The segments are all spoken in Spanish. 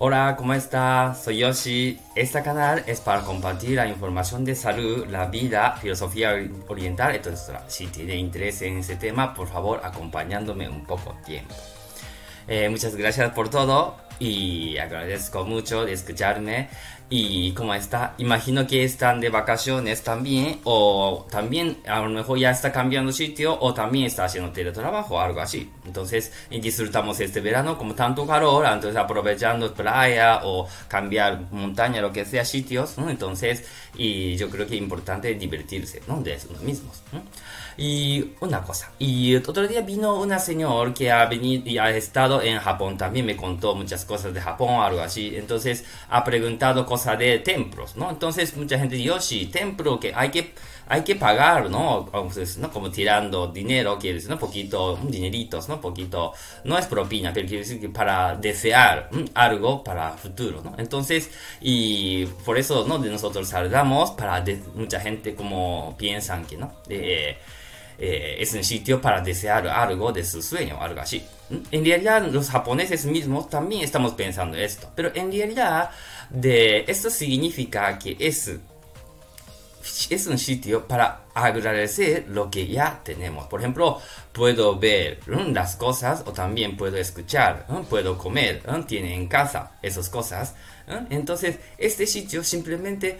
Hola, ¿cómo está? Soy Yoshi. Este canal es para compartir la información de salud, la vida, filosofía oriental, etc. Si tiene interés en ese tema, por favor, acompañándome un poco tiempo. Eh, muchas gracias por todo y agradezco mucho de escucharme. Y cómo está, imagino que están de vacaciones también, o también a lo mejor ya está cambiando sitio, o también está haciendo teletrabajo algo así. Entonces, disfrutamos este verano como tanto calor, entonces aprovechando playa o cambiar montaña, lo que sea, sitios, ¿no? Entonces, y yo creo que es importante divertirse, ¿no? De uno mismos. Y una cosa, y otro día vino una señora que ha venido y ha estado en Japón, también me contó muchas cosas de Japón, algo así, entonces ha preguntado cosas de templos, ¿no? Entonces mucha gente dice, sí, templo que hay que, hay que pagar, ¿no? ¿no? Como tirando dinero, quiere decir, ¿no? Poquito, dineritos, ¿no? Poquito, no es propina, pero quiere decir que para desear algo para futuro, ¿no? Entonces, y por eso, ¿no? De nosotros salgamos para mucha gente como piensan que, ¿no? Es un sitio para desear algo de su sueño, algo así. En realidad, los japoneses mismos también estamos pensando esto, pero en realidad, de esto significa que es es un sitio para agradecer lo que ya tenemos. Por ejemplo, puedo ver las cosas o también puedo escuchar, puedo comer, tiene en casa esas cosas. Entonces, este sitio simplemente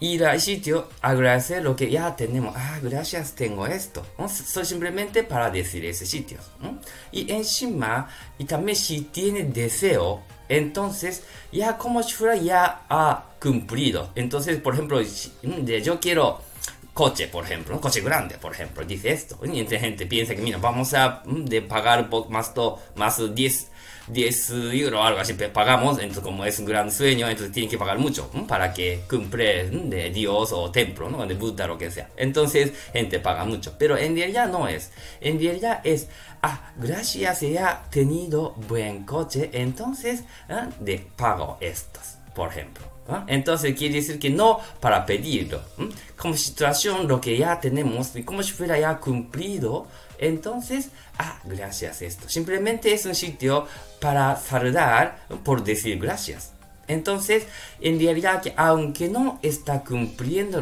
ir al sitio, agradecer lo que ya tenemos. Ah, gracias, tengo esto. ¿no? Simplemente para decir ese sitio. Y encima, y también si tiene deseo, entonces ya como si fuera ya ha cumplido. Entonces, por ejemplo, yo quiero coche, por ejemplo, un coche grande, por ejemplo, dice esto. Y entonces gente piensa que, mira, vamos a de pagar más, to, más 10 10 euros o algo así, pagamos, entonces como es un gran sueño, entonces tienen que pagar mucho para que cumple de Dios o templo, ¿no? de Buda, lo que sea. Entonces, gente paga mucho, pero en realidad no es. En realidad es, ah, gracias ya tenido buen coche, entonces ¿eh? de pago estos, por ejemplo. Entonces quiere decir que no para pedirlo. Como situación lo que ya tenemos como si fuera ya cumplido, entonces, ah, gracias esto. Simplemente es un sitio para saludar por decir gracias. Entonces, en realidad, aunque no está cumpliendo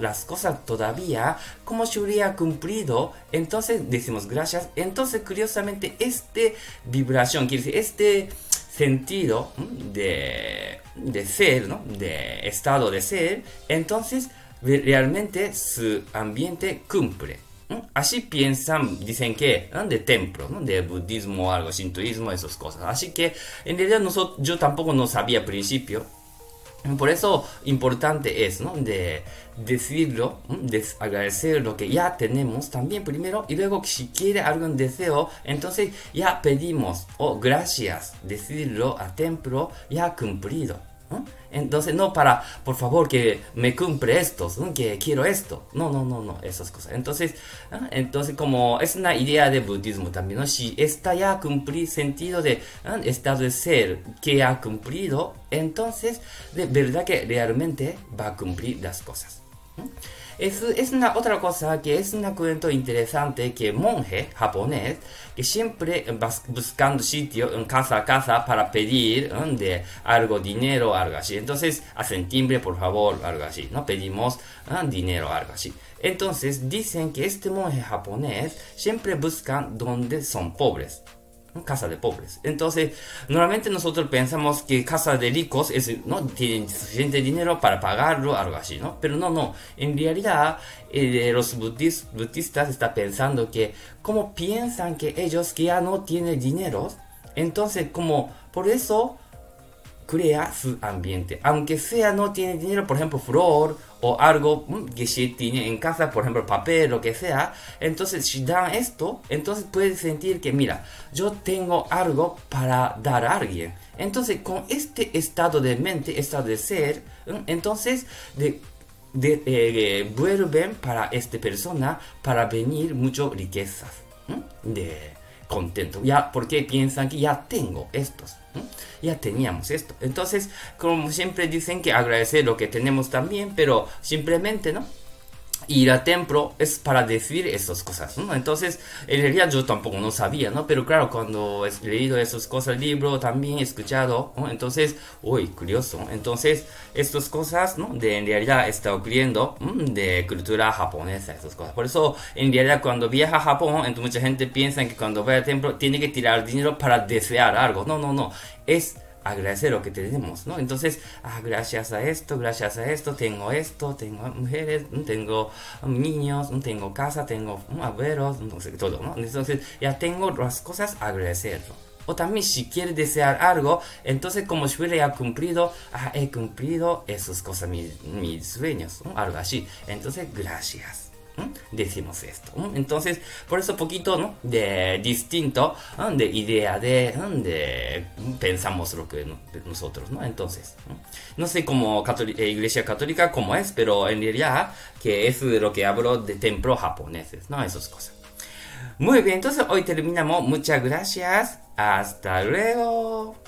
las cosas todavía, como si hubiera cumplido, entonces decimos gracias. Entonces, curiosamente, este vibración, quiere decir, este sentido de, de ser, ¿no? de estado de ser, entonces realmente su ambiente cumple. Así piensan, dicen que, de templo, de budismo, algo, sintoísmo, esas cosas. Así que en realidad nosotros, yo tampoco no sabía al principio. Por eso importante es, ¿no? De decirlo, de agradecer lo que ya tenemos también primero y luego si quiere algún deseo, entonces ya pedimos, oh gracias, decirlo a templo ya cumplido. Entonces, no para, por favor, que me cumple esto, que quiero esto. No, no, no, no, esas cosas. Entonces, entonces como es una idea de budismo también. Si está ya cumplido, sentido de ser que ha cumplido, entonces, de verdad que realmente va a cumplir las cosas. Es, es, una otra cosa que es un cuento interesante que monje japonés que siempre va buscando sitio casa a casa para pedir de algo dinero algo así. Entonces hacen timbre por favor algo así no pedimos dinero algo así. Entonces dicen que este monje japonés siempre buscan donde son pobres casa de pobres. Entonces, normalmente nosotros pensamos que casa de ricos es, no tienen suficiente dinero para pagarlo, algo así, ¿no? Pero no, no. En realidad, eh, los budistas están pensando que como piensan que ellos que ya no tienen dinero, entonces como por eso crea su ambiente. Aunque sea no tiene dinero, por ejemplo, flor o algo mm, que si tiene en casa, por ejemplo, papel, lo que sea, entonces si dan esto, entonces puede sentir que, mira, yo tengo algo para dar a alguien. Entonces, con este estado de mente, estado de ser, mm, entonces, de, de, eh, vuelven para esta persona para venir muchas riquezas. Mm, de contento. Ya, porque piensan que ya tengo estos. Ya teníamos esto. Entonces, como siempre dicen que agradecer lo que tenemos también, pero simplemente, ¿no? Ir al templo es para decir esas cosas, ¿no? Entonces, en realidad yo tampoco no sabía, ¿no? Pero claro, cuando he leído esas cosas, libro, también he escuchado, ¿no? Entonces, uy, curioso. Entonces, estas cosas, ¿no? De en realidad está ocurriendo de cultura japonesa, esas cosas. Por eso, en realidad, cuando viaja a Japón, entonces mucha gente piensa que cuando va al templo tiene que tirar dinero para desear algo. No, no, no. Es agradecer lo que tenemos, ¿no? Entonces, ah, gracias a esto, gracias a esto, tengo esto, tengo mujeres, tengo niños, tengo casa, tengo abuelos, entonces todo, ¿no? Entonces, ya tengo las cosas, agradecerlo. O también si quiere desear algo, entonces como si hubiera cumplido, ah, he cumplido esas cosas, mis, mis sueños, ¿no? algo así. Entonces, gracias decimos esto. Entonces, por eso poquito ¿no? de distinto de idea de, de pensamos lo que nosotros, ¿no? Entonces, no, sé cómo eh, iglesia católica cómo es, pero en realidad que es de lo que hablo de templos japoneses, ¿no? Esas cosas. Muy bien, entonces hoy terminamos. Muchas gracias. Hasta luego.